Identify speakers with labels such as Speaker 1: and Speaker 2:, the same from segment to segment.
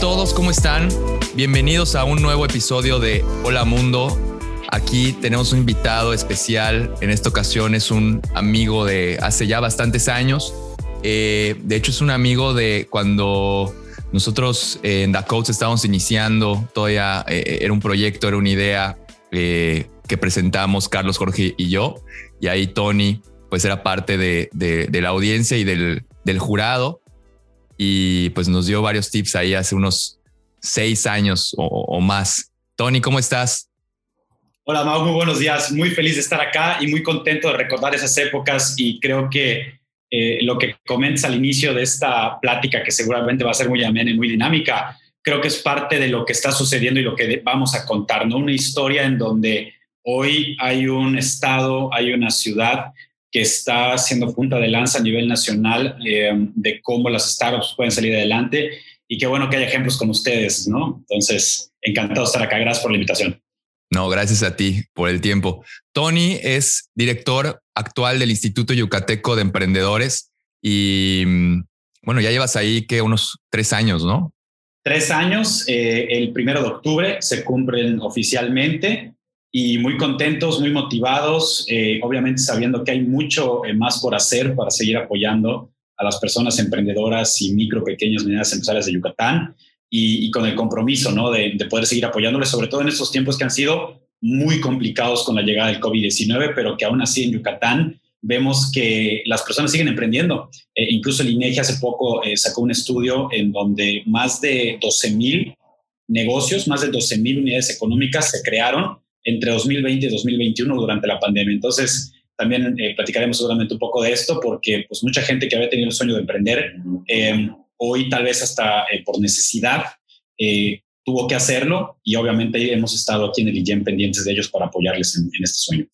Speaker 1: todos? ¿Cómo están? Bienvenidos a un nuevo episodio de Hola Mundo. Aquí tenemos un invitado especial. En esta ocasión es un amigo de hace ya bastantes años. Eh, de hecho, es un amigo de cuando nosotros eh, en Dakota estábamos iniciando. Todavía eh, era un proyecto, era una idea que presentamos Carlos, Jorge y yo. Y ahí Tony, pues era parte de, la audiencia y del jurado y pues nos dio varios tips ahí hace unos seis años o, más. Tony, ¿cómo estás?
Speaker 2: Hola, Mau, muy buenos días. Muy feliz de estar acá y muy contento de recordar esas épocas y creo que eh, lo que comentas al inicio de esta plática, que seguramente va a ser muy amena y muy dinámica, creo que es parte de lo que está sucediendo y lo que vamos a contar, ¿no? Una historia en donde hoy hay un estado, hay una ciudad que está haciendo punta de lanza a nivel nacional eh, de cómo las startups pueden salir adelante y qué bueno que haya ejemplos con ustedes, ¿no? Entonces, encantado de estar acá. Gracias por la invitación.
Speaker 1: No, gracias a ti por el tiempo. Tony es director actual del Instituto Yucateco de Emprendedores y mm, bueno, ya llevas ahí que unos tres años, ¿no?
Speaker 2: Tres años. Eh, el primero de octubre se cumplen oficialmente y muy contentos, muy motivados, eh, obviamente sabiendo que hay mucho eh, más por hacer para seguir apoyando a las personas emprendedoras y micro, pequeñas, medianas empresarias de Yucatán y, con el compromiso ¿no? de, poder seguir apoyándoles, sobre todo en estos tiempos que han sido muy complicados con la llegada del COVID-19, pero que aún así en Yucatán vemos que las personas siguen emprendiendo. Eh, incluso el INEGI hace poco sacó un estudio en donde más de 12 mil negocios, más de 12 mil unidades económicas se crearon entre 2020 y 2021 durante la pandemia. Entonces, también eh, platicaremos seguramente un poco de esto porque pues mucha gente que había tenido el sueño de emprender, eh, hoy tal vez hasta eh, por necesidad tuvo que hacerlo y obviamente hemos estado aquí en el IGEM pendientes de ellos para apoyarles en, este sueño.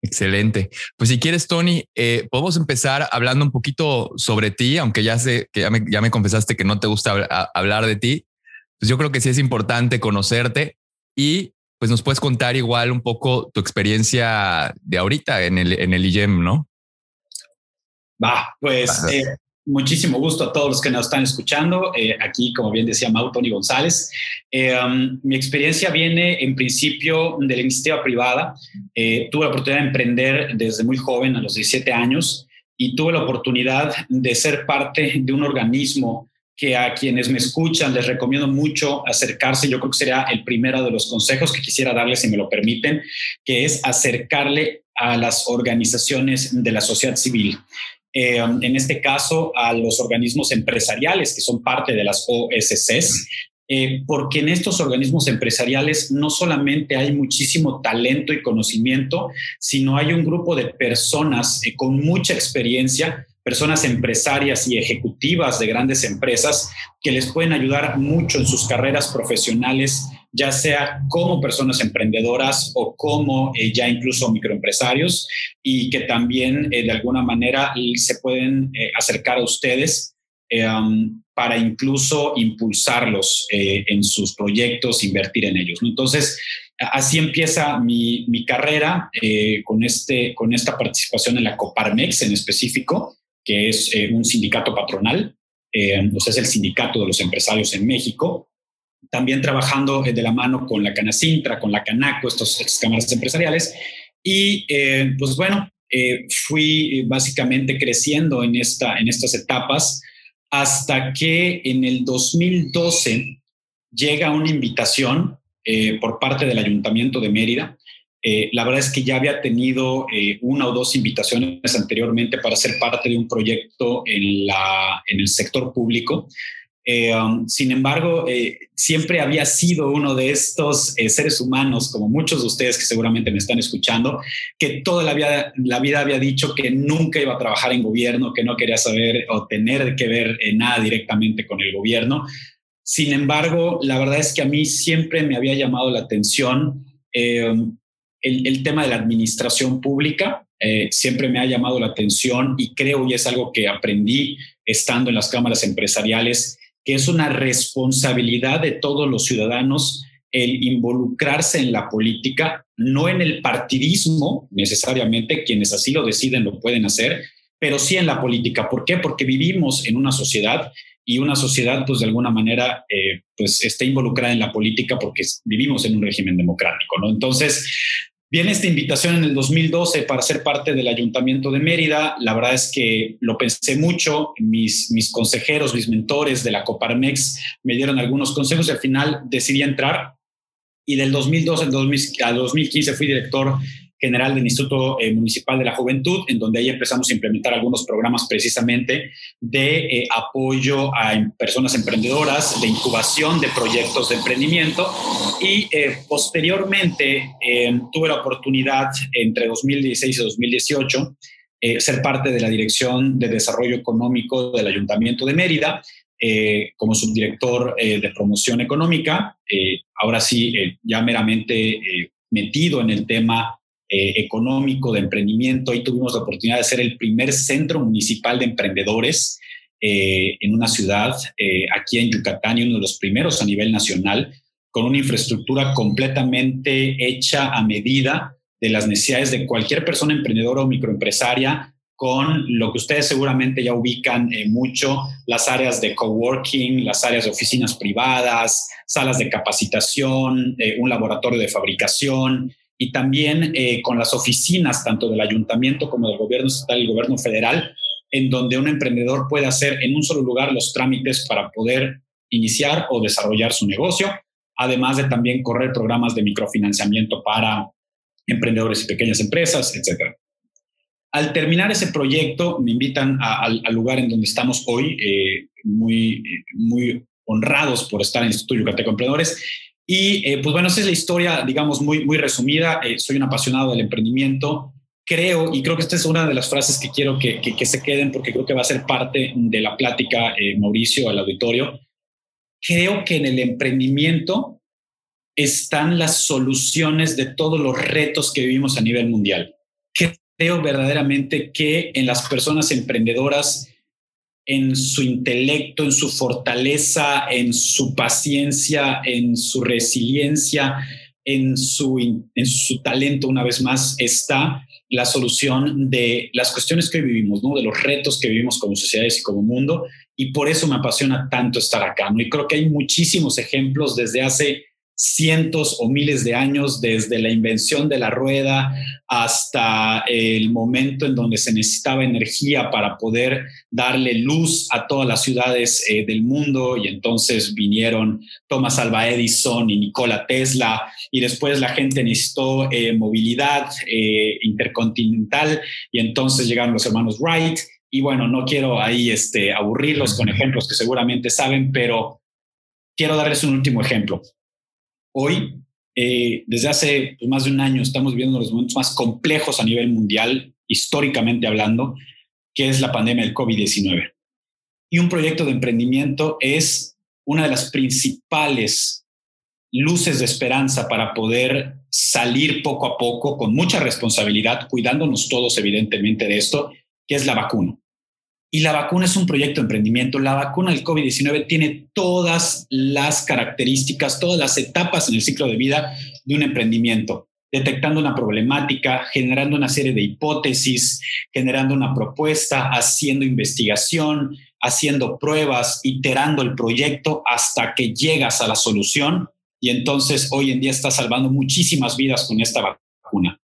Speaker 1: Excelente. Pues si quieres, Tony, podemos empezar hablando un poquito sobre ti, aunque ya sé que ya me confesaste que no te gusta hablar de ti. Pues yo creo que sí es importante conocerte y pues nos puedes contar igual un poco tu experiencia de ahorita en el, en el IGEM, ¿no?
Speaker 2: Va, pues eh, muchísimo gusto a todos los que nos están escuchando. Eh, aquí, como bien decía Mau, Tony González. Eh, um, mi experiencia viene en principio de la iniciativa privada. tuve la oportunidad de emprender desde muy joven, a los 17 años, y tuve la oportunidad de ser parte de un organismo que a quienes me escuchan les recomiendo mucho acercarse. Yo creo que sería el primero de los consejos que quisiera darles, si me lo permiten, que es acercarle a las organizaciones de la sociedad civil. Eh, en este caso, a los organismos empresariales que son parte de las OSCs, eh, porque en estos organismos empresariales no solamente hay muchísimo talento y conocimiento, sino hay un grupo de personas eh, con mucha experiencia personas empresarias y ejecutivas de grandes empresas que les pueden ayudar mucho en sus carreras profesionales, ya sea como personas emprendedoras o como eh, ya incluso microempresarios, y que también eh, de alguna manera se pueden eh, acercar a ustedes um, para incluso impulsarlos en sus proyectos, invertir en ellos. Entonces, así empieza mi, mi carrera con, este, con esta participación en la Coparmex en específico que es eh, un sindicato patronal, eh, es el sindicato de los empresarios en México. También trabajando eh, de la mano con la Canacintra, con la Canaco, estas cámaras empresariales. Y eh, pues bueno, fui básicamente creciendo en, esta, en estas etapas hasta que en el 2012 llega una invitación por parte del Ayuntamiento de Mérida eh, la verdad es que ya había tenido eh, una o dos invitaciones anteriormente para ser parte de un proyecto en, la, en el sector público. Eh, um, sin embargo, siempre había sido uno de estos seres humanos, como muchos de ustedes que seguramente me están escuchando, que toda la vida, la vida había dicho que nunca iba a trabajar en gobierno, que no quería saber o tener que ver nada directamente con el gobierno. Sin embargo, la verdad es que a mí siempre me había llamado la atención el, tema de la administración pública eh, siempre me ha llamado la atención y creo, y es algo que aprendí estando en las cámaras empresariales, que es una responsabilidad de todos los ciudadanos el involucrarse en la política, no en el partidismo necesariamente, quienes así lo deciden lo pueden hacer, pero sí en la política. ¿Por qué? Porque vivimos en una sociedad y una sociedad, pues de alguna manera, eh, pues esté involucrada en la política porque vivimos en un régimen democrático, ¿no? Entonces, viene esta invitación en el 2012 para ser parte del Ayuntamiento de Mérida. La verdad es que lo pensé mucho. Mis, mis consejeros, mis mentores de la Coparmex me dieron algunos consejos y al final decidí entrar. Y del 2012 al 2015 fui director general del Instituto eh, Municipal de la Juventud, en donde ahí empezamos a implementar algunos programas precisamente de eh, apoyo a em, personas emprendedoras, de incubación de proyectos de emprendimiento. Y eh, posteriormente tuve la oportunidad entre 2016 y 2018 ser parte de la Dirección de Desarrollo Económico del Ayuntamiento de Mérida, como subdirector de promoción económica, ahora sí, ya meramente metido en el tema eh, económico, de emprendimiento. Ahí tuvimos la oportunidad de ser el primer centro municipal de emprendedores eh, en una ciudad eh, aquí en Yucatán y uno de los primeros a nivel nacional, con una infraestructura completamente hecha a medida de las necesidades de cualquier persona emprendedora o microempresaria con lo que ustedes seguramente ya ubican mucho, las áreas de coworking, las áreas de oficinas privadas, salas de capacitación, un laboratorio de fabricación, y también eh, con las oficinas tanto del ayuntamiento como del gobierno estatal y gobierno federal, en donde un emprendedor puede hacer en un solo lugar los trámites para poder iniciar o desarrollar su negocio, además de también correr programas de microfinanciamiento para emprendedores y pequeñas empresas, etc. Al terminar ese proyecto, me invitan al lugar en donde estamos hoy, eh, muy, muy honrados por estar en el Instituto Yucateco Emprendedores y eh, pues bueno, esa es la historia, digamos, muy, muy resumida. Eh, soy un apasionado del emprendimiento. Creo, y creo que esta es una de las frases que quiero que, que, se queden porque creo que va a ser parte de la plática, eh, Mauricio, al auditorio. Creo que en el emprendimiento están las soluciones de todos los retos que vivimos a nivel mundial. Creo verdaderamente que en las personas emprendedoras en su intelecto, en su fortaleza, en su paciencia, en su resiliencia, en su, en su talento, una vez más, está la solución de las cuestiones que vivimos, ¿no? de los retos que vivimos como sociedades y como mundo. Y por eso me apasiona tanto estar acá. Y creo que hay muchísimos ejemplos desde hace cientos o miles de años, desde la invención de la rueda hasta el momento en donde se necesitaba energía para poder darle luz a todas las ciudades eh, del mundo y entonces vinieron Thomas Alva Edison y Nikola Tesla y después la gente necesitó eh, movilidad eh, intercontinental y entonces llegaron los hermanos Wright y bueno, no quiero ahí este, aburrirlos con ejemplos que seguramente saben, pero quiero darles un último ejemplo. Hoy, eh, desde hace pues, más de un año, estamos viendo los momentos más complejos a nivel mundial, históricamente hablando, que es la pandemia del COVID-19. Y un proyecto de emprendimiento es una de las principales luces de esperanza para poder salir poco a poco con mucha responsabilidad, cuidándonos todos evidentemente de esto, que es la vacuna. Y la vacuna es un proyecto de emprendimiento. La vacuna del COVID-19 tiene todas las características, todas las etapas en el ciclo de vida de un emprendimiento, detectando una problemática, generando una serie de hipótesis, generando una propuesta, haciendo investigación, haciendo pruebas, iterando el proyecto hasta que llegas a la solución. Y entonces hoy en día está salvando muchísimas vidas con esta vacuna.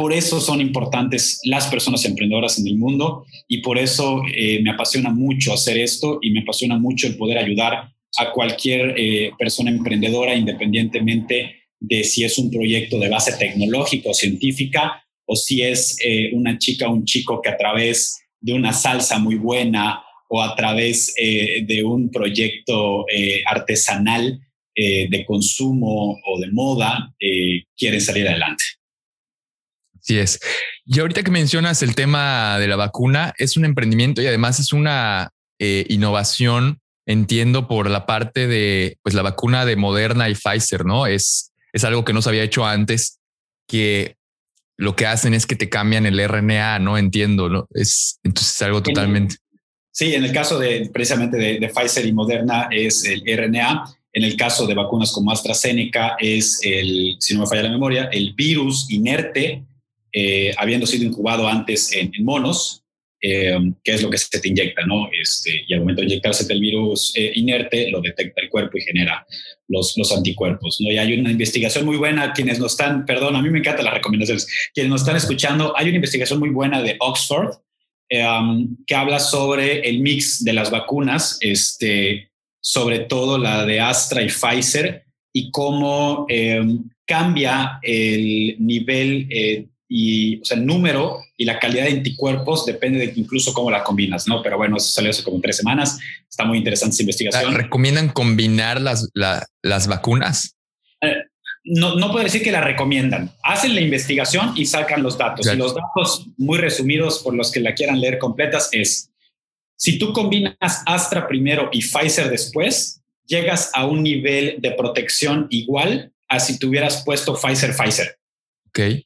Speaker 2: Por eso son importantes las personas emprendedoras en el mundo y por eso eh, me apasiona mucho hacer esto y me apasiona mucho el poder ayudar a cualquier eh, persona emprendedora independientemente de si es un proyecto de base tecnológica o científica o si es eh, una chica o un chico que a través de una salsa muy buena o a través de un proyecto artesanal de consumo o de moda quieren salir adelante.
Speaker 1: Sí es. Y ahorita que mencionas el tema de la vacuna, es un emprendimiento y además es una eh, innovación, entiendo, por la parte de pues, la vacuna de Moderna y Pfizer, ¿no? Es, es algo que no se había hecho antes, que lo que hacen es que te cambian el RNA, ¿no? Entiendo, ¿no? Es entonces algo totalmente.
Speaker 2: Sí, en el caso de precisamente de, de Pfizer y Moderna es el RNA. En el caso de vacunas como AstraZeneca es el, si no me falla la memoria, el virus inerte eh, habiendo sido incubado antes en, monos eh, qué es lo que se te inyecta, ¿no? Este, y al momento de inyectarse el virus eh, inerte, lo detecta el cuerpo y genera los, los anticuerpos, ¿no? Y hay una investigación muy buena, quienes nos están, perdón, a mí me encantan las recomendaciones, quienes nos están escuchando, hay una investigación muy buena de Oxford um, que habla sobre el mix de las vacunas, este, sobre todo la de Astra y Pfizer, y cómo em, cambia el nivel eh, y, o sea, el número y la calidad de anticuerpos depende de incluso cómo la combinas, ¿no? Pero bueno, eso salió hace como tres semanas. Está muy interesante esa investigación.
Speaker 1: ¿Recomiendan combinar las, las vacunas?
Speaker 2: Eh, no, no puedo decir que la recomiendan. Hacen la investigación y sacan los datos. Y los datos muy resumidos por los que la quieran leer completas es, si tú combinas Astra primero y Pfizer después, llegas a un nivel de protección igual a si tuvieras puesto Pfizer Pfizer.
Speaker 1: Ok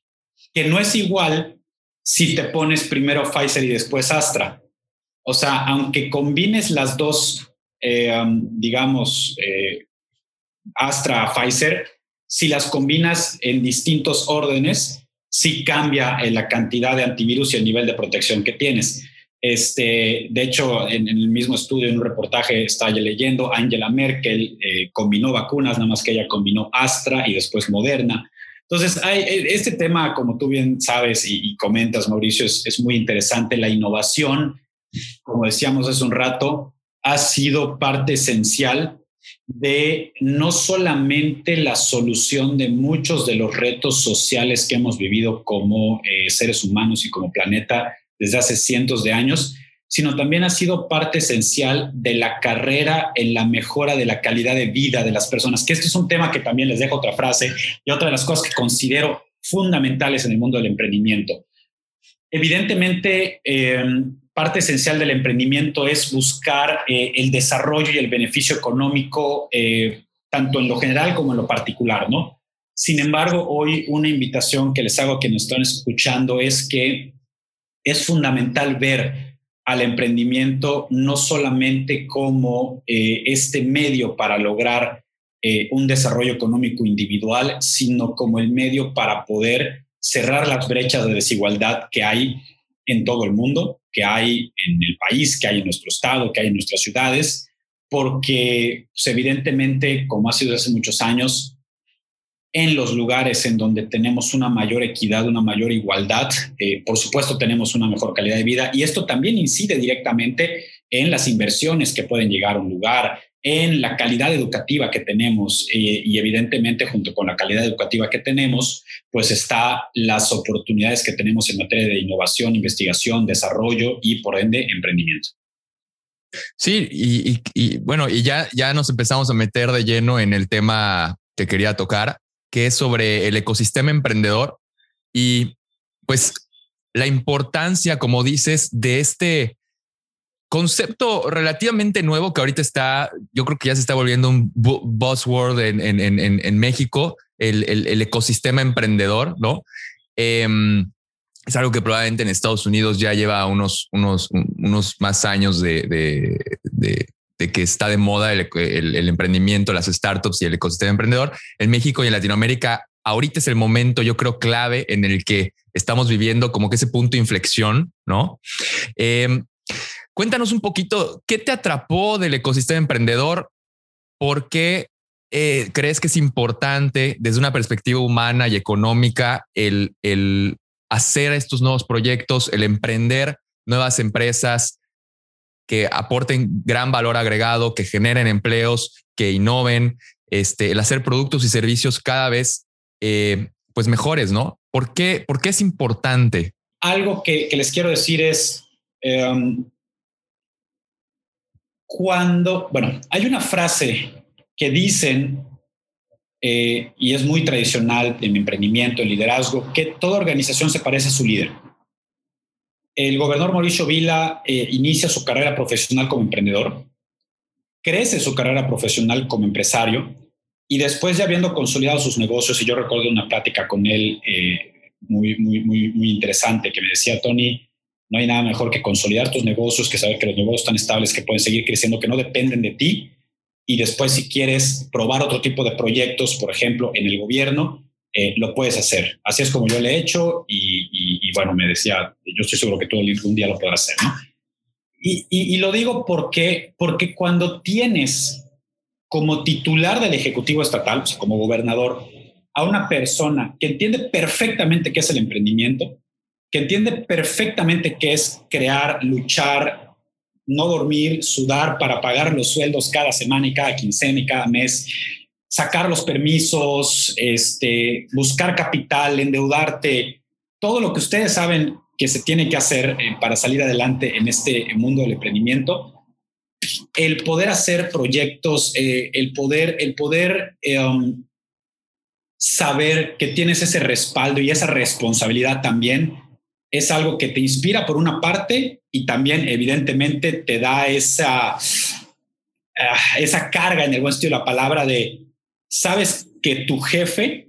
Speaker 2: que no es igual si te pones primero Pfizer y después Astra. O sea, aunque combines las dos, eh, digamos, eh, Astra, Pfizer, si las combinas en distintos órdenes, sí cambia en la cantidad de antivirus y el nivel de protección que tienes. Este, de hecho, en, el mismo estudio, en un reportaje, estaba leyendo, Angela Merkel eh, combinó vacunas, nada más que ella combinó Astra y después Moderna. Entonces, hay, e, este tema, como tú bien sabes y, comentas, Mauricio, es, muy interesante. La innovación, como decíamos hace un rato, ha sido parte esencial de no solamente la solución de muchos de los retos sociales que hemos vivido como eh, seres humanos y como planeta desde hace cientos de años, sino también ha sido parte esencial de la carrera en la mejora de la calidad de vida de las personas, que esto es un tema que también les dejo otra frase y otra de las cosas que considero fundamentales en el mundo del emprendimiento. Evidentemente, em, parte esencial del emprendimiento es buscar eh, el desarrollo y el beneficio económico, eh, tanto en lo general como en lo particular, ¿no? Sin embargo, hoy una invitación que les hago a quienes están escuchando es que es fundamental ver al emprendimiento no solamente como eh, este medio para lograr eh, un desarrollo económico individual, sino como el medio para poder cerrar las brechas de desigualdad que hay en todo el mundo, que hay en el país, que hay en nuestro estado, que hay en nuestras ciudades, porque pues, evidentemente, como ha sido hace muchos años, en los lugares en donde tenemos una mayor equidad, una mayor igualdad, eh, por supuesto tenemos una mejor calidad de vida y esto también incide directamente en las inversiones que pueden llegar a un lugar, en la calidad educativa que tenemos eh, y evidentemente junto con la calidad educativa que tenemos, pues está las oportunidades que tenemos en materia de innovación, investigación, desarrollo y por ende emprendimiento.
Speaker 1: Sí, y, y bueno, y ya, ya nos empezamos a meter de lleno en el tema que quería tocar que es sobre el ecosistema emprendedor y pues la importancia, como dices, de este concepto relativamente nuevo que ahorita está, yo creo que ya se está volviendo un buzzword en, en, en, en México, el, el, ecosistema emprendedor, ¿no? Em, es algo que probablemente en Estados Unidos ya lleva unos, unos, unos más años de, de, de, de que está de moda el, el, emprendimiento, las startups y el ecosistema emprendedor. En México y en Latinoamérica, ahorita es el momento, yo creo, clave en el que estamos viviendo como que ese punto de inflexión, ¿no? Em, cuéntanos un poquito, ¿qué te atrapó del ecosistema emprendedor? ¿Por qué eh, crees que es importante desde una perspectiva humana y económica el, el hacer estos nuevos proyectos, el emprender nuevas empresas? Que aporten gran valor agregado, que generen empleos, que innoven, este, el hacer productos y servicios cada vez eh, pues mejores, ¿no? ¿Por qué, ¿Por qué es importante?
Speaker 2: Algo que, les quiero decir es, em, cuando, bueno, hay una frase que dicen, eh, y es muy tradicional en mi emprendimiento, en liderazgo, que toda organización se parece a su líder el gobernador Mauricio Vila eh, inicia su carrera profesional como emprendedor, crece su carrera profesional como empresario y después ya habiendo consolidado sus negocios, y yo recuerdo una plática con él eh, muy, muy, muy, interesante que me decía, Tony, no hay nada mejor que consolidar tus negocios, que saber que los negocios están estables, que pueden seguir creciendo, que no dependen de ti. Y después, si quieres probar otro tipo de proyectos, por ejemplo, en el gobierno, eh, lo puedes hacer. Así es como yo le he hecho y, bueno, me decía, yo estoy seguro que tú un día lo podrás hacer. ¿no? Y, y, lo digo porque, porque cuando tienes como titular del Ejecutivo Estatal, o sea, como gobernador, a una persona que entiende perfectamente qué es el emprendimiento, que entiende perfectamente qué es crear, luchar, no dormir, sudar para pagar los sueldos cada semana y cada quincena y cada mes, sacar los permisos, este, buscar capital, endeudarte, todo lo que ustedes saben que se tiene que hacer eh, para salir adelante en este mundo del emprendimiento, el poder hacer proyectos, eh, el poder, el poder um, saber que tienes ese respaldo y esa responsabilidad también es algo que te inspira por una parte y también evidentemente te da esa, ah, esa carga en el buen sentido de la palabra de, sabes que tu jefe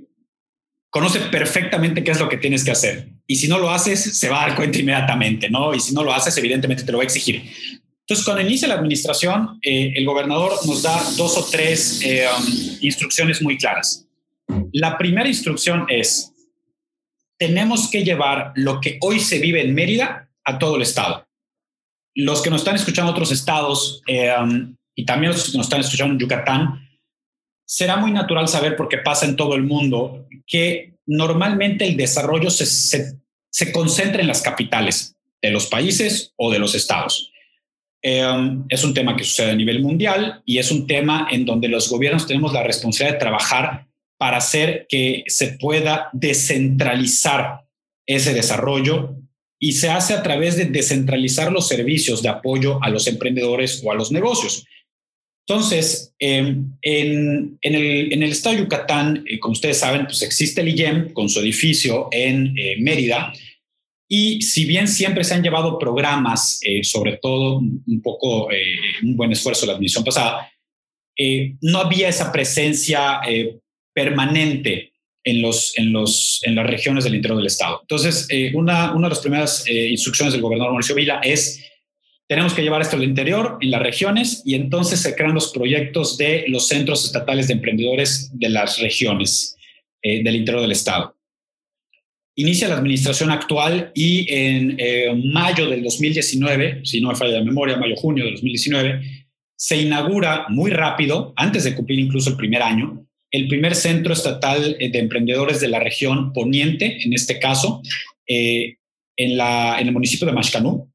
Speaker 2: conoce perfectamente qué es lo que tienes que hacer. Y si no lo haces, se va a dar cuenta inmediatamente, ¿no? Y si no lo haces, evidentemente te lo va a exigir. Entonces, cuando inicia la administración, eh, el gobernador nos da dos o tres eh, um, instrucciones muy claras. La primera instrucción es, tenemos que llevar lo que hoy se vive en Mérida a todo el estado. Los que nos están escuchando otros estados eh, um, y también los que nos están escuchando en Yucatán, será muy natural saber, porque pasa en todo el mundo, que normalmente el desarrollo se, se, concentra en las capitales de los países o de los estados. Um, es un tema que sucede a nivel mundial y es un tema en donde los gobiernos tenemos la responsabilidad de trabajar para hacer que se pueda descentralizar ese desarrollo y se hace a través de descentralizar los servicios de apoyo a los emprendedores o a los negocios. Entonces, em, en, el, estado de Yucatán, eh, como ustedes saben, pues existe el IEM con su edificio en eh, Mérida. Y si bien siempre se han llevado programas, eh, sobre todo un poco, un buen esfuerzo la administración pasada, no había esa presencia permanente en, los, en, los, en las regiones del interior del Estado. Entonces, eh, una, una de las primeras eh, instrucciones del gobernador Mauricio Vila es, tenemos que llevar esto al interior, en las regiones, y entonces se crean los proyectos de los centros estatales de emprendedores de las regiones eh, del interior del Estado. Inicia la administración actual y en mayo del 2019, si no me falla la memoria, mayo-junio del 2019, se inaugura muy rápido, antes de cumplir incluso el primer año, el primer centro estatal eh, de emprendedores de la región poniente, en este caso, eh, en, la, en el municipio de Mashcanú,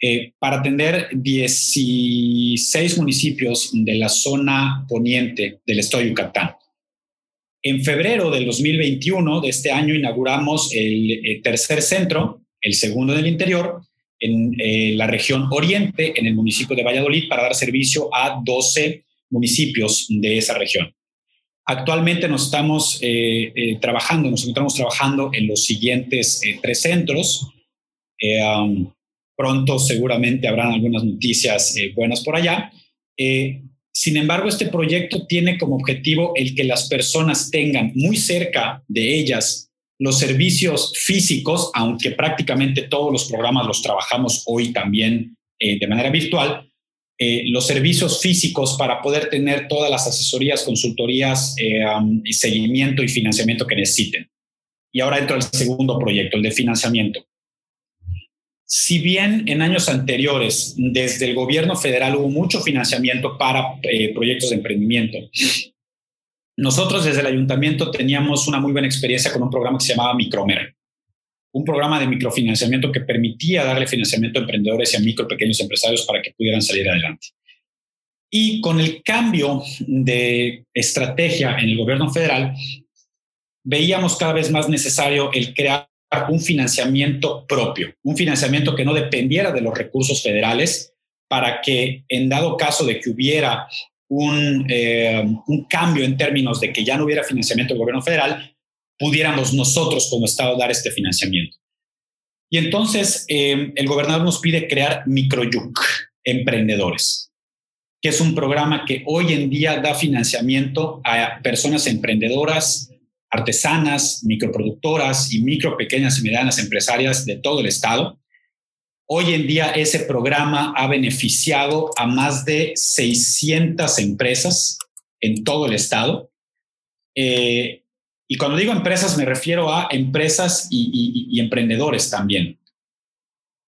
Speaker 2: eh, para atender 16 municipios de la zona poniente del estado de Yucatán. En febrero del 2021 de este año inauguramos el, tercer centro, el segundo del interior, en la región oriente, en el municipio de Valladolid, para dar servicio a 12 municipios de esa región. Actualmente nos estamos eh, eh, trabajando, nos encontramos trabajando en los siguientes eh, tres centros. Um, pronto seguramente habrán algunas noticias buenas por allá. sin embargo, este proyecto tiene como objetivo el que las personas tengan muy cerca de ellas los servicios físicos, aunque prácticamente todos los programas los trabajamos hoy también de manera virtual, eh, los servicios físicos para poder tener todas las asesorías, consultorías eh, seguimiento y financiamiento que necesiten. Y ahora entro al segundo proyecto, el de financiamiento. Si bien en años anteriores, desde el gobierno federal hubo mucho financiamiento para eh, proyectos de emprendimiento, nosotros desde el ayuntamiento teníamos una muy buena experiencia con un programa que se llamaba Micromer un programa de microfinanciamiento que permitía darle financiamiento a emprendedores y a micro pequeños empresarios para que pudieran salir adelante. Y con el cambio de estrategia en el gobierno federal, veíamos cada vez más necesario el crear un financiamiento propio, un financiamiento que no dependiera de los recursos federales para que en dado caso de que hubiera un, eh, un cambio en términos de que ya no hubiera financiamiento del gobierno federal, pudiéramos nosotros como Estado dar este financiamiento. Y entonces eh, el gobernador nos pide crear Microyuc, emprendedores, que es un programa que hoy en día da financiamiento a personas emprendedoras, artesanas, microproductoras y micro, pequeñas y medianas empresarias de todo el Estado. Hoy en día ese programa ha beneficiado a más de 600 empresas en todo el Estado. Eh, Y cuando digo empresas me refiero a empresas y, emprendedores también.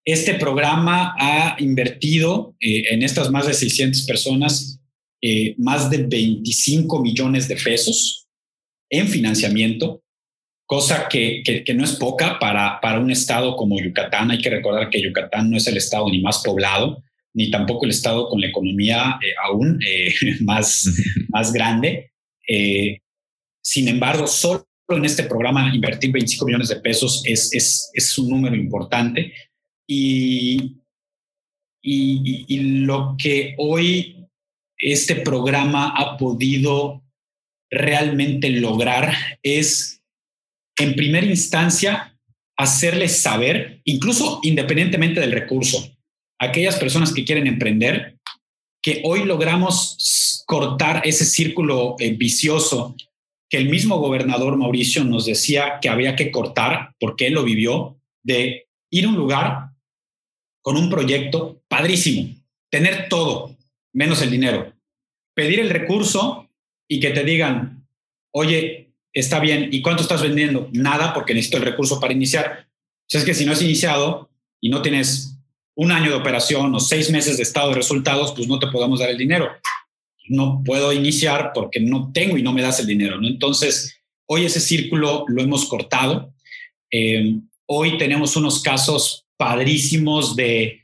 Speaker 2: Este programa ha invertido eh, en estas más de 600 personas eh, más de 25 millones de pesos en financiamiento, cosa que, que, no es poca para, para un estado como Yucatán. Hay que recordar que Yucatán no es el estado ni más poblado, ni tampoco el estado con la economía eh, aún más, más grande. Sin embargo, solo en este programa invertir 25 millones de pesos es, es, es un número importante. Y, y, y, lo que hoy este programa ha podido realmente lograr es, en primera instancia, hacerles saber, incluso independientemente del recurso, aquellas personas que quieren emprender, que hoy logramos cortar ese círculo eh, vicioso que el mismo gobernador Mauricio nos decía que había que cortar, porque él lo vivió, de ir a un lugar con un proyecto padrísimo, tener todo, menos el dinero, pedir el recurso y que te digan, oye, está bien, ¿y cuánto estás vendiendo? Nada, porque necesito el recurso para iniciar. O es que si no has iniciado y no tienes un año de operación o seis meses de estado de resultados, pues no te podemos dar el dinero no puedo iniciar porque no tengo y no me das el dinero. Entonces, hoy ese círculo lo hemos cortado. Eh, hoy tenemos unos casos padrísimos de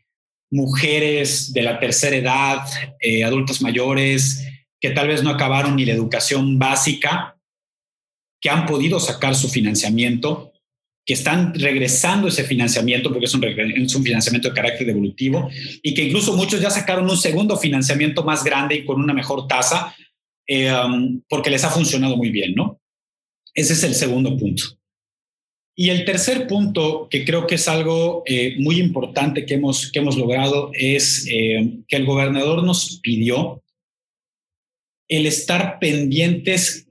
Speaker 2: mujeres de la tercera edad, eh, adultos mayores, que tal vez no acabaron ni la educación básica, que han podido sacar su financiamiento que están regresando ese financiamiento porque es un, es un, financiamiento de carácter devolutivo y que incluso muchos ya sacaron un segundo financiamiento más grande y con una mejor tasa eh, um, porque les ha funcionado muy bien, ¿no? Ese es el segundo punto. Y el tercer punto, que creo que es algo eh, muy importante que hemos, que hemos logrado, es eh, que el gobernador nos pidió el estar pendientes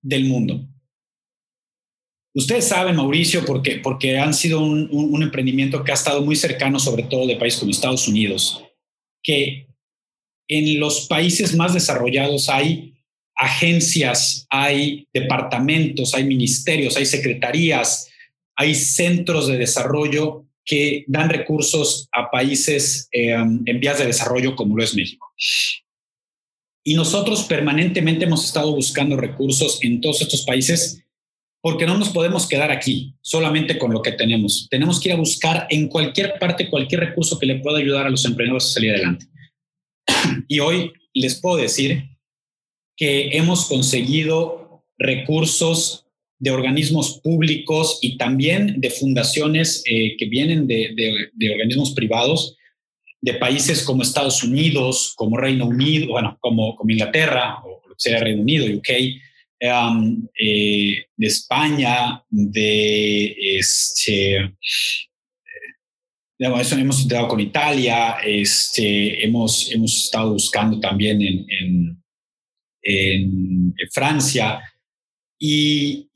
Speaker 2: del mundo. Ustedes saben, Mauricio, porque, porque han sido un, emprendimiento que ha estado muy cercano, sobre todo de países como Estados Unidos, que en los países más desarrollados hay agencias, hay departamentos, hay ministerios, hay secretarías, hay centros de desarrollo que dan recursos a países eh, en vías de desarrollo como lo es México. Y nosotros permanentemente hemos estado buscando recursos en todos estos países porque no nos podemos quedar aquí solamente con lo que tenemos. Tenemos que ir a buscar en cualquier parte cualquier recurso que le pueda ayudar a los emprendedores a salir adelante. Y hoy les puedo decir que hemos conseguido recursos de organismos públicos y también de fundaciones eh, que vienen de, de, organismos privados de países como Estados Unidos, como Reino Unido, bueno, como, Inglaterra, o sea Reino Unido, UK, eh, de España, de este, eh, eso hemos intentado con Italia, este, hemos, hemos estado buscando también en, Francia. Y,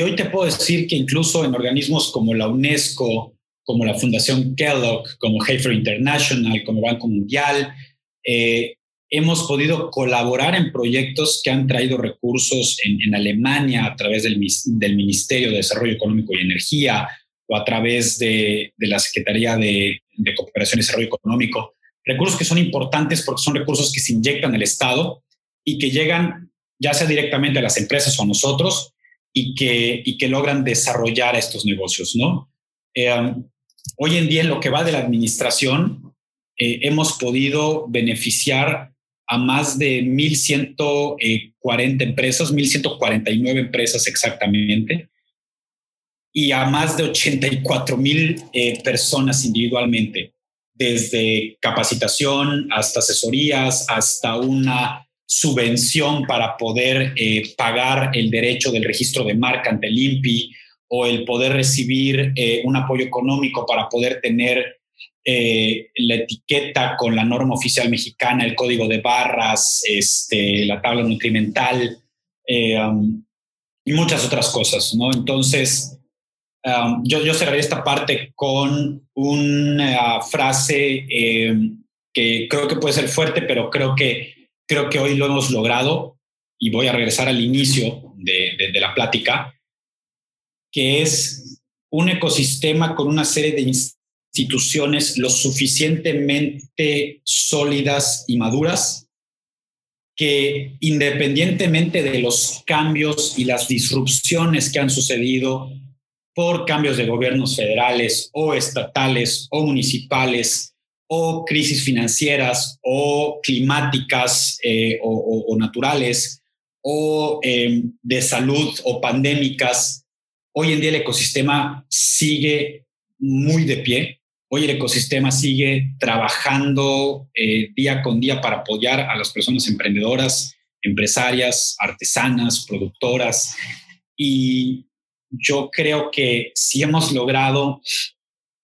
Speaker 2: hoy te puedo decir que incluso en organismos como la UNESCO, como la Fundación Kellogg, como Hafer International, como Banco Mundial, eh, hemos podido colaborar en proyectos que han traído recursos en, Alemania a través del, Ministerio de Desarrollo Económico y Energía o a través de, la Secretaría de, Cooperación y Desarrollo Económico. Recursos que son importantes porque son recursos que se inyectan al Estado y que llegan ya sea directamente a las empresas o a nosotros y que, y que logran desarrollar estos negocios, ¿no? Eh, hoy en día, en lo que va de la administración, eh, hemos podido beneficiar a más de 1.140 empresas, 1.149 empresas exactamente, y a más de 84 mil eh, personas individualmente, desde capacitación hasta asesorías, hasta una subvención para poder eh, pagar el derecho del registro de marca ante el INPI o el poder recibir eh, un apoyo económico para poder tener eh, la etiqueta con la norma oficial mexicana, el código de barras, este, la tabla nutrimental eh, um, y muchas otras cosas, ¿no? Entonces, um, yo, yo cerraré esta parte con una frase eh, que creo que puede ser fuerte, pero creo que, creo que hoy lo hemos logrado y voy a regresar al inicio de, de la plática, que es un ecosistema con una serie de instituciones lo suficientemente sólidas y maduras que independientemente de los cambios y las disrupciones que han sucedido por cambios de gobiernos federales o estatales o municipales o crisis financieras o climáticas eh, o, naturales o em, de salud o pandémicas, hoy en día el ecosistema sigue muy de pie. Hoy el ecosistema sigue trabajando eh, día con día para apoyar a las personas emprendedoras, empresarias, artesanas, productoras. Y yo creo que si hemos logrado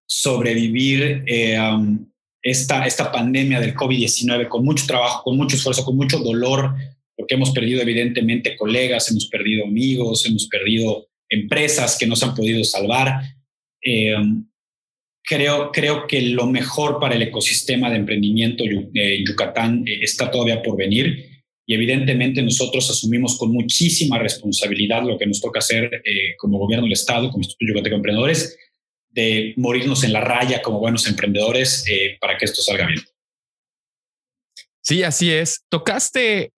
Speaker 2: sobrevivir eh, um, esta, esta pandemia del COVID-19 con mucho trabajo, con mucho esfuerzo, con mucho dolor, porque hemos perdido evidentemente colegas, hemos perdido amigos, hemos perdido empresas que nos han podido salvar. Eh, creo, creo que lo mejor para el ecosistema de emprendimiento en Yucatán eh, está todavía por venir y evidentemente nosotros asumimos con muchísima responsabilidad lo que nos toca hacer eh, como gobierno del Estado, como Instituto Yucateco de Emprendedores, de morirnos en la raya como buenos emprendedores eh, para que esto salga bien.
Speaker 1: Sí, así es. Tocaste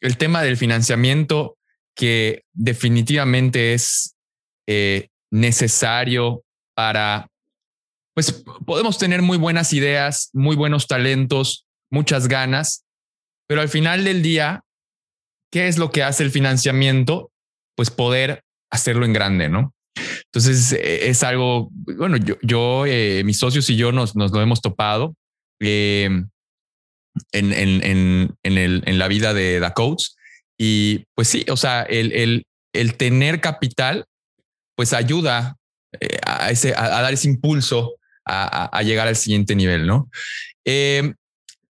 Speaker 1: el tema del financiamiento que definitivamente es eh, necesario para, pues podemos tener muy buenas ideas, muy buenos talentos, muchas ganas, pero al final del día, ¿qué es lo que hace el financiamiento? Pues poder hacerlo en grande, ¿no? Entonces e, es algo, bueno, yo, yo eh, mis socios y yo nos, nos lo hemos topado eh, en, en, en, en, el, en la vida de Da Coach. Y pues sí, o sea, el, el, el tener capital, pues ayuda eh, a, ese, a, dar ese impulso a, a, llegar al siguiente nivel, ¿no?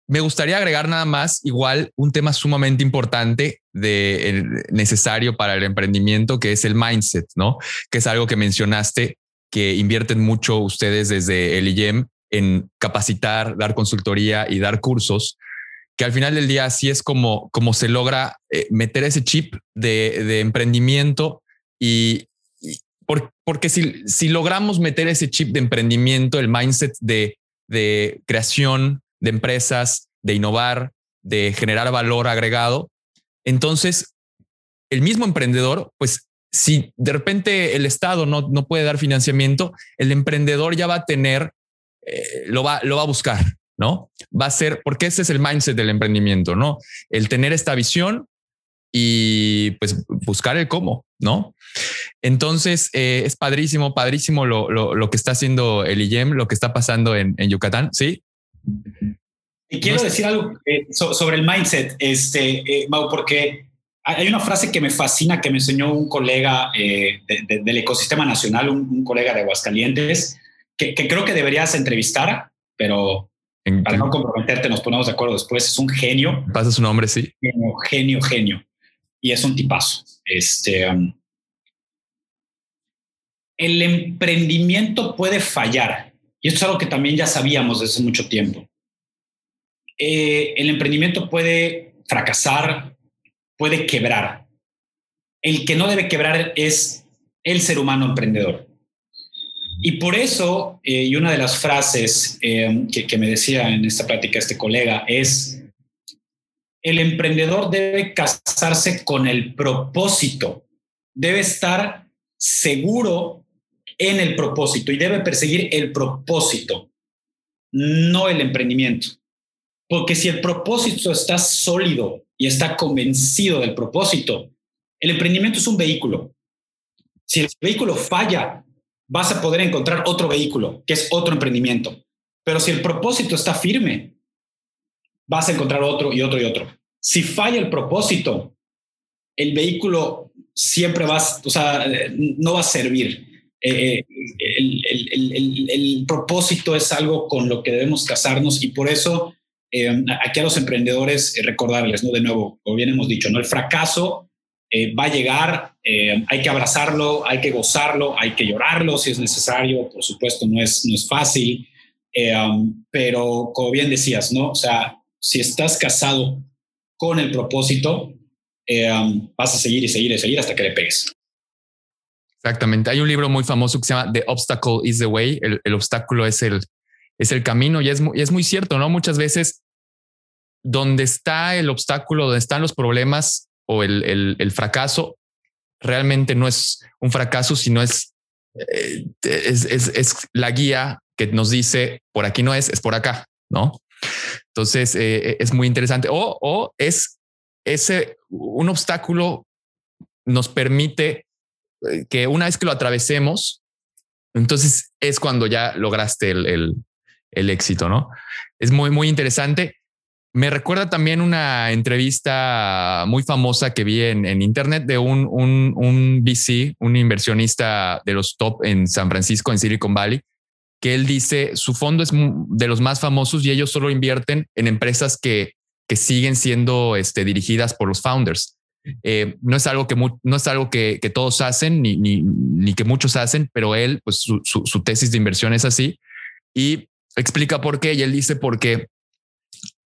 Speaker 1: Me gustaría agregar nada más, igual, un tema sumamente importante de necesario para el emprendimiento, que es el mindset, ¿no? Que es algo que mencionaste, que invierten mucho ustedes desde el IEM en capacitar, dar consultoría y dar cursos, que al final del día así es como, como se logra eh, meter ese chip de, emprendimiento y, porque si, logramos meter ese chip de emprendimiento, el mindset de, creación, de empresas, de innovar, de generar valor agregado. Entonces, el mismo emprendedor, pues si de repente el Estado no, no puede dar financiamiento, el emprendedor ya va a tener, eh, lo, va, lo va a buscar, ¿no? Va a ser, porque ese es el mindset del emprendimiento, ¿no? El tener esta visión y pues buscar el cómo, ¿no? Entonces eh, es padrísimo, padrísimo lo, lo, que está haciendo el IEM, lo que está pasando en, en Yucatán, ¿sí?
Speaker 2: Y quiero decir algo eh, sobre el mindset, este, eh, Mau, porque hay una frase que me fascina que me enseñó un colega eh, del ecosistema nacional, un, colega de Aguascalientes, que, creo que deberías entrevistar, pero para no comprometerte nos ponemos de acuerdo después. Es un genio.
Speaker 1: Pasa su nombre, sí.
Speaker 2: Genio, genio, genio. Y es un tipazo. Este, um, el emprendimiento puede fallar. Y esto es algo que también ya sabíamos desde mucho tiempo. Eh, el emprendimiento puede fracasar, puede quebrar. El que no debe quebrar es el ser humano emprendedor. Y por eso, eh, y una de las frases eh, que, que me decía en esta plática este colega es, el emprendedor debe casarse con el propósito, debe estar seguro en el propósito y debe perseguir el propósito, no el emprendimiento. Porque si el propósito está sólido y está convencido del propósito, el emprendimiento es un vehículo. Si el vehículo falla, vas a poder encontrar otro vehículo, que es otro emprendimiento. Pero si el propósito está firme, vas a encontrar otro y otro y otro. Si falla el propósito, el vehículo siempre va, o sea, no va a servir. Eh, el, el, propósito es algo con lo que debemos casarnos y por eso eh, aquí a los emprendedores eh, recordarles, ¿no? De nuevo, como bien hemos dicho, ¿no? El fracaso eh, va a llegar, hay que abrazarlo, hay que gozarlo, hay que llorarlo si es necesario, por supuesto no es, no es fácil, um, pero como bien decías, ¿no? O sea, si estás casado con el propósito, eh, um, vas a seguir y seguir y seguir hasta que le pegues.
Speaker 1: Exactamente. Hay un libro muy famoso que se llama The Obstacle is the Way. El, obstáculo es el, es el camino y es, muy, es muy cierto, ¿no? Muchas veces donde está el obstáculo, donde están los problemas o el, el, fracaso, realmente no es un fracaso, sino es, eh, es, es, es, la guía que nos dice por aquí no es, es por acá, ¿no? Entonces eh, es muy interesante. O, o es ese un obstáculo nos permite eh, que una vez que lo atravesemos, entonces es cuando ya lograste el, el, éxito, ¿no? Es muy, muy interesante. Me recuerda también una entrevista muy famosa que vi en, en internet de un, un, un, VC, un inversionista de los top en San Francisco, en Silicon Valley, que él dice su fondo es de los más famosos y ellos solo invierten en empresas que, que siguen siendo este, dirigidas por los founders. Eh, no es algo que no es algo que, todos hacen ni, que muchos hacen, pero él, pues su, su, tesis de inversión es así y explica por qué. Y él dice porque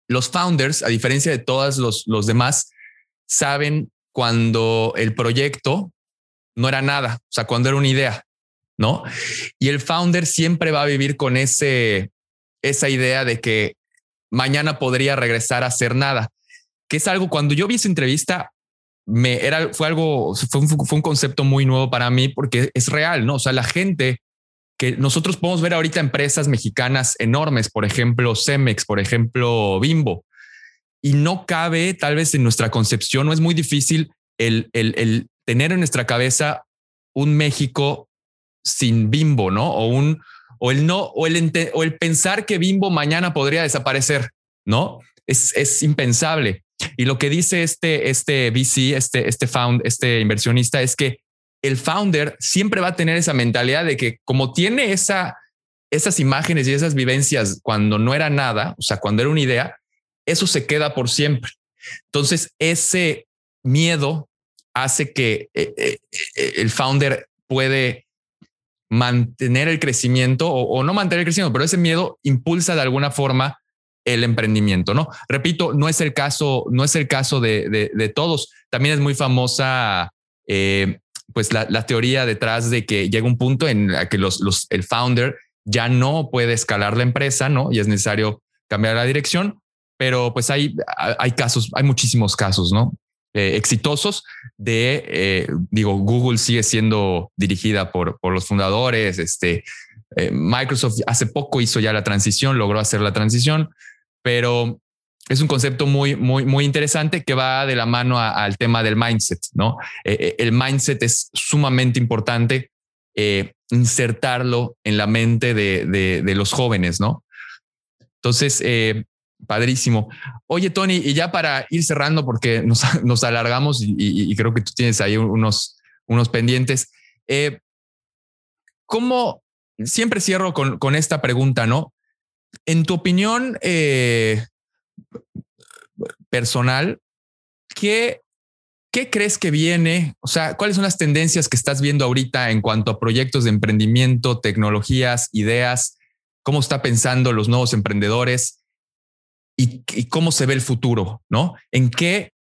Speaker 1: los founders, a diferencia de todos los, los demás, saben cuando el proyecto no era nada, o sea, cuando era una idea, ¿no? Y el founder siempre va a vivir con ese, esa idea de que mañana podría regresar a hacer nada, que es algo, cuando yo vi esa entrevista, me era, fue algo, fue un, concepto muy nuevo para mí porque es real, ¿no? O sea, la gente que nosotros podemos ver ahorita empresas mexicanas enormes, por ejemplo, Cemex, por ejemplo, Bimbo, y no cabe tal vez en nuestra concepción, no es muy difícil el, el, el tener en nuestra cabeza un México sin Bimbo, ¿no? O un, o el no, o el, el pensar que Bimbo mañana podría desaparecer, ¿no? Es, es impensable. Y lo que dice este, este VC, este, este found, este inversionista es que el founder siempre va a tener esa mentalidad de que como tiene esa, esas imágenes y esas vivencias cuando no era nada, o sea, cuando era una idea, eso se queda por siempre. Entonces, ese miedo hace que eh, eh, eh, el founder puede mantener el crecimiento o, no mantener el crecimiento, pero ese miedo impulsa de alguna forma el emprendimiento, ¿no? Repito, no es el caso, no es el caso de, todos. También es muy famosa, eh, pues la, teoría detrás de que llega un punto en el que los, los, el founder ya no puede escalar la empresa, ¿no? Y es necesario cambiar la dirección, pero pues hay, hay casos, hay muchísimos casos, ¿no? Eh, exitosos de, eh, digo, Google sigue siendo dirigida por, por los fundadores, este, Microsoft hace poco hizo ya la transición, logró hacer la transición, pero es un concepto muy, muy, muy interesante que va de la mano al tema del mindset, ¿no? el mindset es sumamente importante insertarlo en la mente de, de, los jóvenes, ¿no? Entonces, Padrísimo. Oye, Tony, y ya para ir cerrando, porque nos, alargamos y, creo que tú tienes ahí unos, unos pendientes. Eh, ¿Cómo siempre cierro con, con, esta pregunta, no? En tu opinión eh, personal, ¿qué, ¿qué crees que viene? O sea, ¿cuáles son las tendencias que estás viendo ahorita en cuanto a proyectos de emprendimiento, tecnologías, ideas? ¿Cómo está pensando los nuevos emprendedores? y, cómo se ve el futuro, ¿no? En qué,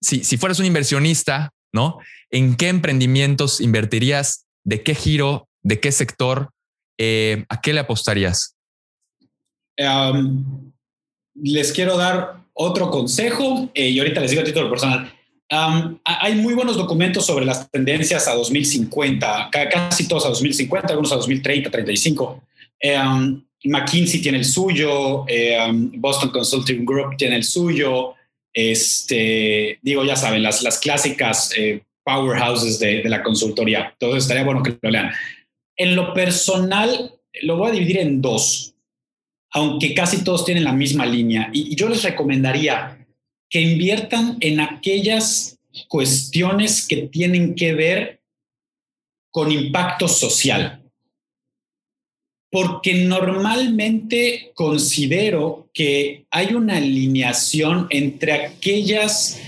Speaker 1: si, si fueras un inversionista, ¿no? ¿En qué emprendimientos invertirías? ¿De qué giro? ¿De qué sector? Eh, ¿A qué le apostarías?
Speaker 2: Les quiero dar otro consejo eh, y ahorita les digo a título personal. hay muy buenos documentos sobre las tendencias a 2050, casi todos a 2050, algunos a 2030, 35. McKinsey tiene el suyo, um, Boston Consulting Group tiene el suyo, este, digo, ya saben, las, las clásicas eh, powerhouses de, la consultoría. Entonces estaría bueno que lo lean. En lo personal, lo voy a dividir en dos, aunque casi todos tienen la misma línea. y yo les recomendaría que inviertan en aquellas cuestiones que tienen que ver con impacto social porque normalmente considero que hay una alineación entre aquellas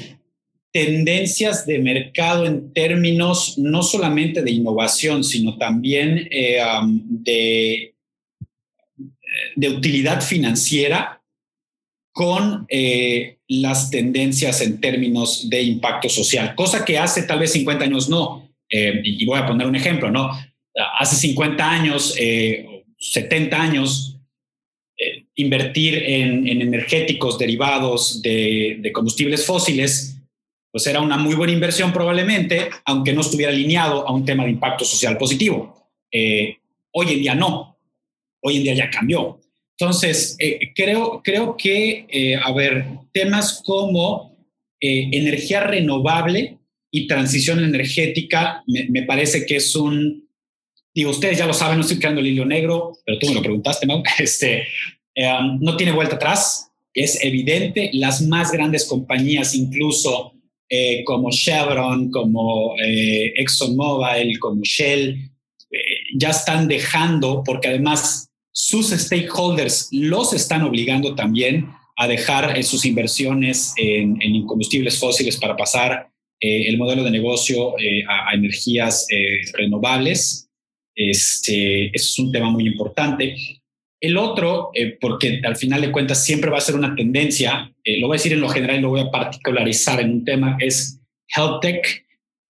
Speaker 2: tendencias de mercado en términos no solamente de innovación, sino también eh, de, de utilidad financiera con eh, las tendencias en términos de impacto social, cosa que hace tal vez 50 años no. Eh, y voy a poner un ejemplo, ¿no? Hace 50 años, 70 años, invertir en, energéticos derivados de, combustibles fósiles, pues era una muy buena inversión probablemente, aunque no estuviera alineado a un tema de impacto social positivo. hoy en día no, hoy en día ya cambió. Entonces, eh, creo, creo que, eh, a ver, temas como eh, energía renovable y transición energética, me, parece que es un, digo, ustedes ya lo saben, no estoy creando el hilo negro, pero tú me lo preguntaste, ¿no? Este, um, no tiene vuelta atrás, es evidente, las más grandes compañías, incluso como Chevron, como ExxonMobil, como Shell, ya están dejando, porque además sus stakeholders los están obligando también a dejar eh, sus inversiones en, combustibles fósiles para pasar eh, el modelo de negocio eh, a, energías renovables. Este, es un tema muy importante. El otro, porque al final de cuentas siempre va a ser una tendencia, lo voy a decir en lo general y lo voy a particularizar en un tema, es health tech.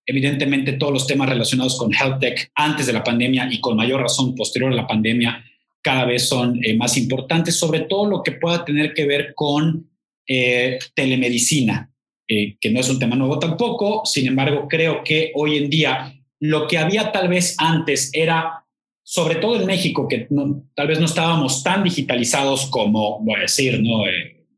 Speaker 2: Evidentemente todos los temas relacionados con health tech antes de la pandemia y con mayor razón posterior a la pandemia cada vez son eh, más importantes, sobre todo lo que pueda tener que ver con eh, telemedicina, eh, que no es un tema nuevo tampoco, sin embargo, creo que hoy en día lo que había tal vez antes era, sobre todo en México, que tal vez no estábamos tan digitalizados como, voy a decir, ¿no?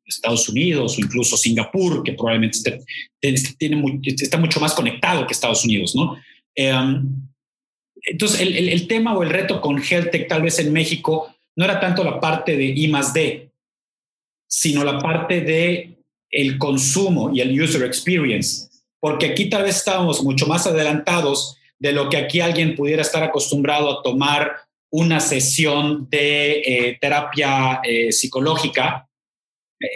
Speaker 2: Estados Unidos o incluso Singapur, que probablemente tiene está mucho más conectado que Estados Unidos, ¿no? Em, entonces, el, tema o el reto con HealthTech tal vez en México no era tanto la parte de I más D, sino la parte de el consumo y el user experience, porque aquí tal vez estábamos mucho más adelantados de lo que aquí alguien pudiera estar acostumbrado a tomar una sesión de eh, terapia eh, psicológica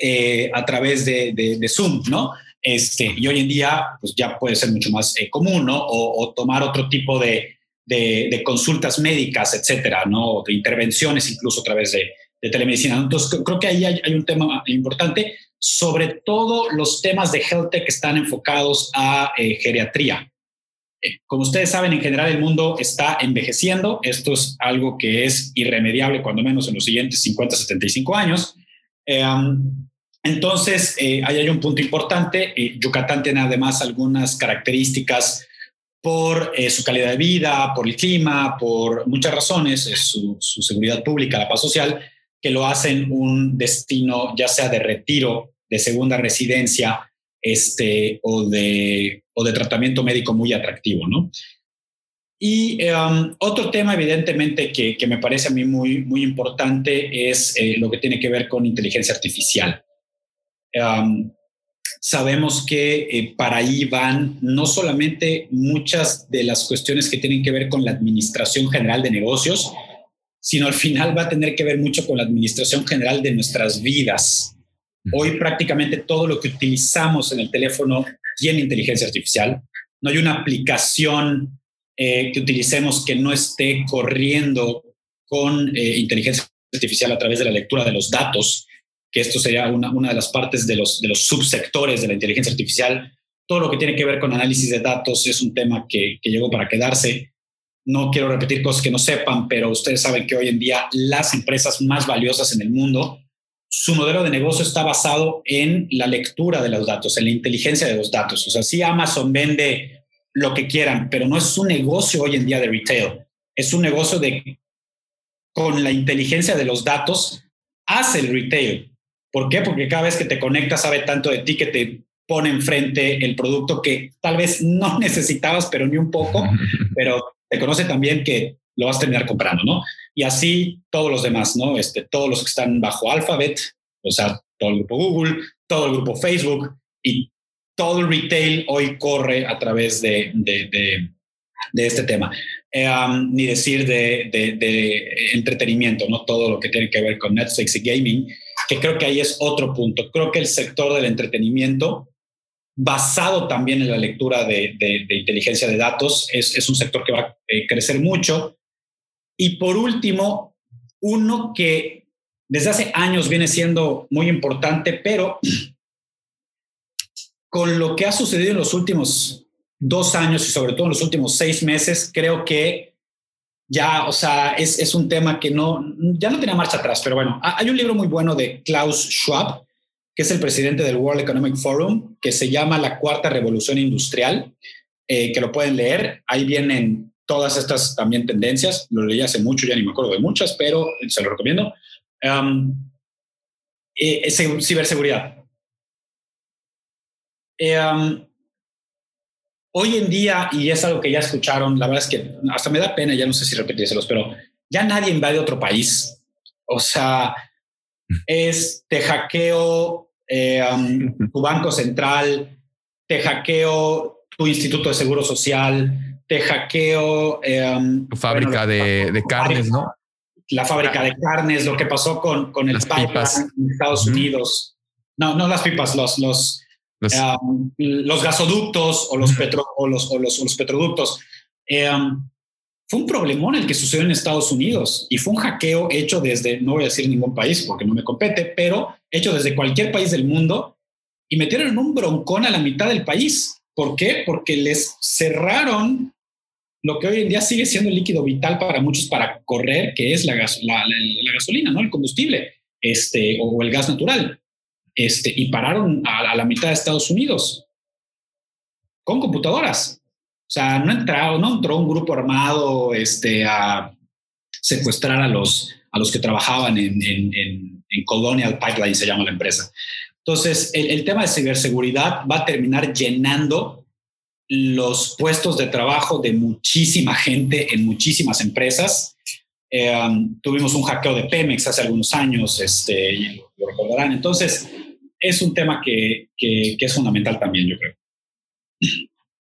Speaker 2: eh, a través de, Zoom, ¿no? Este, y hoy en día, pues ya puede ser mucho más común, ¿no? o, tomar otro tipo de, de, consultas médicas, etcétera, ¿no? De intervenciones incluso a través de, telemedicina. Entonces, creo que ahí hay, un tema importante, sobre todo los temas de health tech que están enfocados a eh, geriatría. Eh, como ustedes saben, en general el mundo está envejeciendo. Esto es algo que es irremediable, cuando menos en los siguientes 50, 75 años. Eh, entonces, ahí hay un punto importante. Yucatán tiene además algunas características por eh, su calidad de vida, por el clima, por muchas razones, es su, seguridad pública, la paz social, que lo hacen un destino ya sea de retiro, de segunda residencia este, o, de, o de tratamiento médico muy atractivo, ¿no? Y um, otro tema, evidentemente, que, que, me parece a mí muy, muy importante es eh, lo que tiene que ver con inteligencia artificial. Um, sabemos que eh, para ahí van no solamente muchas de las cuestiones que tienen que ver con la administración general de negocios, sino al final va a tener que ver mucho con la administración general de nuestras vidas. Hoy prácticamente todo lo que utilizamos en el teléfono tiene inteligencia artificial. No hay una aplicación eh, que utilicemos que no esté corriendo con eh, inteligencia artificial a través de la lectura de los datos que esto sería una, una de las partes de los, de los subsectores de la inteligencia artificial. Todo lo que tiene que ver con análisis de datos es un tema que, que llegó para quedarse. No quiero repetir cosas que no sepan, pero ustedes saben que hoy en día las empresas más valiosas en el mundo, su modelo de negocio está basado en la lectura de los datos, en la inteligencia de los datos. O sea, sí Amazon vende lo que quieran, pero no es un negocio hoy en día de retail. Es un negocio de, con la inteligencia de los datos, hace el retail. ¿Por qué? Porque cada vez que te conectas sabe tanto de ti que te pone enfrente el producto que tal vez no necesitabas, pero ni un poco, pero te conoce también que lo vas a terminar comprando, ¿no? Y así todos los demás, ¿no? Este, todos los que están bajo Alphabet, o sea, todo el grupo Google, todo el grupo Facebook y todo el retail hoy corre a través de, de, de, este tema. Eh, um, ni decir de, de, entretenimiento, ¿no? Todo lo que tiene que ver con Netflix y gaming que creo que ahí es otro punto. Creo que el sector del entretenimiento, basado también en la lectura de, inteligencia de datos, es, un sector que va a eh, crecer mucho. Y por último, uno que desde hace años viene siendo muy importante, pero con lo que ha sucedido en los últimos dos años y sobre todo en los últimos seis meses, creo que ya, o sea, es, es un tema que no, ya no tenía marcha atrás, pero bueno, hay un libro muy bueno de Klaus Schwab, que es el presidente del World Economic Forum, que se llama La Cuarta Revolución Industrial, eh, que lo pueden leer. Ahí vienen todas estas también tendencias. Lo leí hace mucho, ya ni me acuerdo de muchas, pero se lo recomiendo. Um, eh, ciberseguridad. Eh, um, hoy en día, y es algo que ya escucharon, la verdad es que hasta me da pena, ya no sé si repetírselos, pero ya nadie invade otro país. O sea, es te hackeo eh, um, tu banco central, te hackeo tu instituto de seguro social, te hackeo
Speaker 1: um, tu fábrica de, carnes, ¿no?
Speaker 2: La fábrica de carnes, lo que pasó con, con el pipeline en Estados Unidos. No, no las pipas, los, los, los, um, los gasoductos o los, petro, o los, o los, petroductos. Eh, fue un problemón el que sucedió en Estados Unidos y fue un hackeo hecho desde, no voy a decir ningún país porque no me compete, pero hecho desde cualquier país del mundo y metieron un broncón a la mitad del país. ¿Por qué? Porque les cerraron lo que hoy en día sigue siendo el líquido vital para muchos para correr, que es la, la, gasolina, ¿no? El combustible este, o el gas natural. Este, y pararon a, a la mitad de Estados Unidos con computadoras. O sea, no, entrado, no entró un grupo armado este, a secuestrar a los, a los que trabajaban en, en, en, Colonial Pipeline, se llama la empresa. Entonces, el, el, tema de ciberseguridad va a terminar llenando los puestos de trabajo de muchísima gente en muchísimas empresas. Eh, um, tuvimos un hackeo de Pemex hace algunos años, este, lo, recordarán. Entonces, es un tema que, que, es fundamental también, yo creo.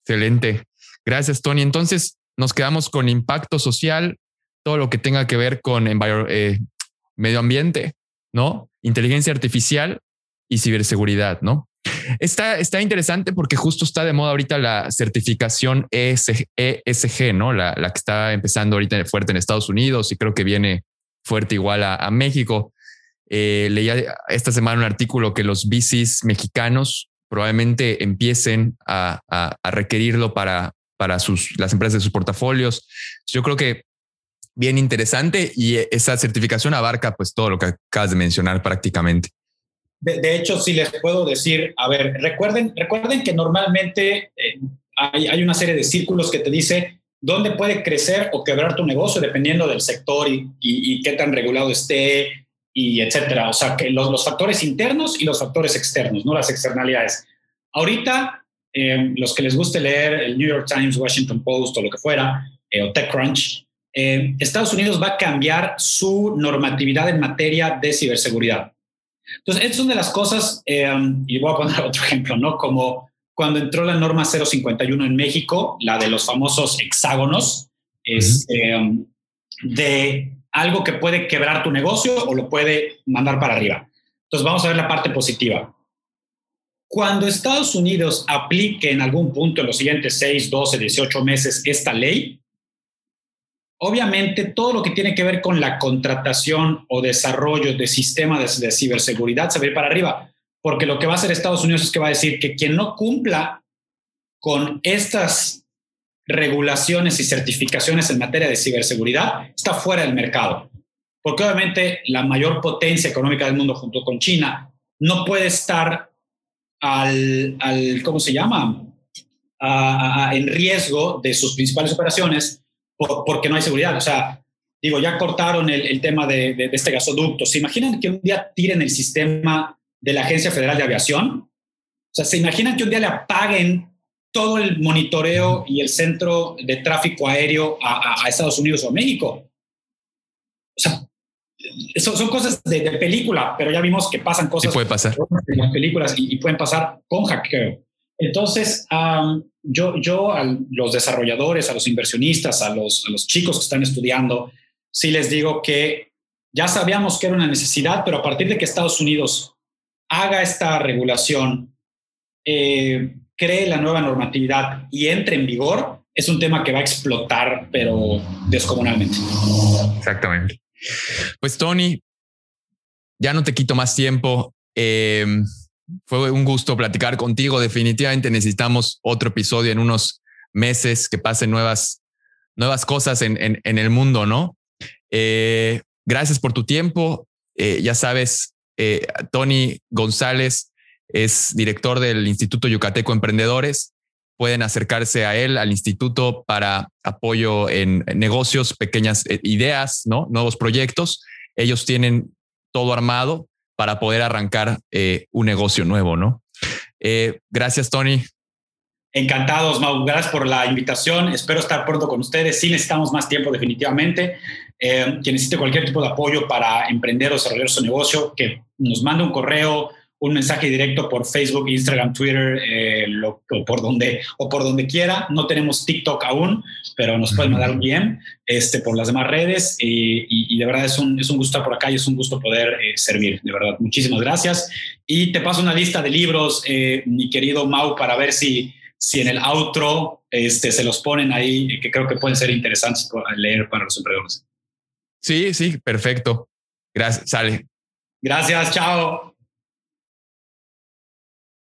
Speaker 1: Excelente. Gracias, Tony. Entonces, nos quedamos con impacto social, todo lo que tenga que ver con eh, medio ambiente, ¿no? Inteligencia artificial y ciberseguridad, ¿no? Está, está interesante porque justo está de moda ahorita la certificación ESG, ESG ¿no? La, la, que está empezando ahorita fuerte en Estados Unidos y creo que viene fuerte igual a, México. Eh, leía esta semana un artículo que los VCs mexicanos probablemente empiecen a, a requerirlo para, para sus, las empresas de sus portafolios. Yo creo que bien interesante y esa certificación abarca pues todo lo que acabas de mencionar prácticamente.
Speaker 2: De, hecho, si les puedo decir, a ver, recuerden, recuerden que normalmente eh, hay, hay, una serie de círculos que te dice dónde puede crecer o quebrar tu negocio dependiendo del sector y, y, qué tan regulado esté y etcétera. O sea, que los, los factores internos y los factores externos, no las externalidades. Ahorita eh, los que les guste leer el New York Times, Washington Post o lo que fuera, eh, o TechCrunch, eh, Estados Unidos va a cambiar su normatividad en materia de ciberseguridad. Entonces, estas son de las cosas, y voy a poner otro ejemplo, ¿no? Como cuando entró la norma 051 en México, la de los famosos hexágonos, es de algo que puede quebrar tu negocio o lo puede mandar para arriba. Entonces, vamos a ver la parte positiva. Cuando Estados Unidos aplique en algún punto en los siguientes 6, 12, 18 meses esta ley, obviamente todo lo que tiene que ver con la contratación o desarrollo de sistemas de, ciberseguridad se va a ir para arriba, porque lo que va a hacer Estados Unidos es que va a decir que quien no cumpla con estas regulaciones y certificaciones en materia de ciberseguridad está fuera del mercado, porque obviamente la mayor potencia económica del mundo junto con China no puede estar al, al ¿cómo se llama? en riesgo de sus principales operaciones porque no hay seguridad. O sea, digo, ya cortaron el, tema de, de, este gasoducto. ¿Se imaginan que un día tiren el sistema de la Agencia Federal de Aviación? O sea, ¿se imaginan que un día le apaguen todo el monitoreo y el centro de tráfico aéreo a, a, Estados Unidos o a México? O sea, son, son cosas de, película, pero ya vimos que pasan cosas
Speaker 1: puede pasar.
Speaker 2: en las películas y, pueden pasar con hackeo. Entonces, yo, yo a los desarrolladores, a los inversionistas, a los, a los chicos que están estudiando, sí les digo que ya sabíamos que era una necesidad, pero a partir de que Estados Unidos haga esta regulación, eh, cree la nueva normatividad y entre en vigor, es un tema que va a explotar, pero descomunalmente.
Speaker 1: Exactamente. Pues Tony, ya no te quito más tiempo. Em, fue un gusto platicar contigo. Definitivamente necesitamos otro episodio en unos meses que pasen nuevas, nuevas cosas en, el mundo, ¿no? Eh, gracias por tu tiempo. Eh, ya sabes, eh, Tony González es director del Instituto Yucateco Emprendedores. Pueden acercarse a él, al instituto, para apoyo en negocios, pequeñas ideas, ¿no? nuevos proyectos. Ellos tienen todo armado para poder arrancar un negocio nuevo, ¿no? gracias, Tony.
Speaker 2: Encantados, Mau. Gracias por la invitación. Espero estar pronto con ustedes. Sí necesitamos más tiempo, definitivamente. Eh, quien necesite cualquier tipo de apoyo para emprender o desarrollar su negocio, que nos mande un correo, un mensaje directo por Facebook, Instagram, Twitter, eh, o, por donde, o por donde quiera. No tenemos TikTok aún, pero nos pueden mandar bien este, por las demás redes. Y, de verdad es un, es un gusto estar por acá y es un gusto poder eh, servir. De verdad, muchísimas gracias. Y te paso una lista de libros, mi querido Mau, para ver si si en el outro este, se los ponen ahí, que creo que pueden ser interesantes leer para los emprendedores.
Speaker 1: Sí, sí, perfecto. Gracias, sale.
Speaker 2: Gracias, chao.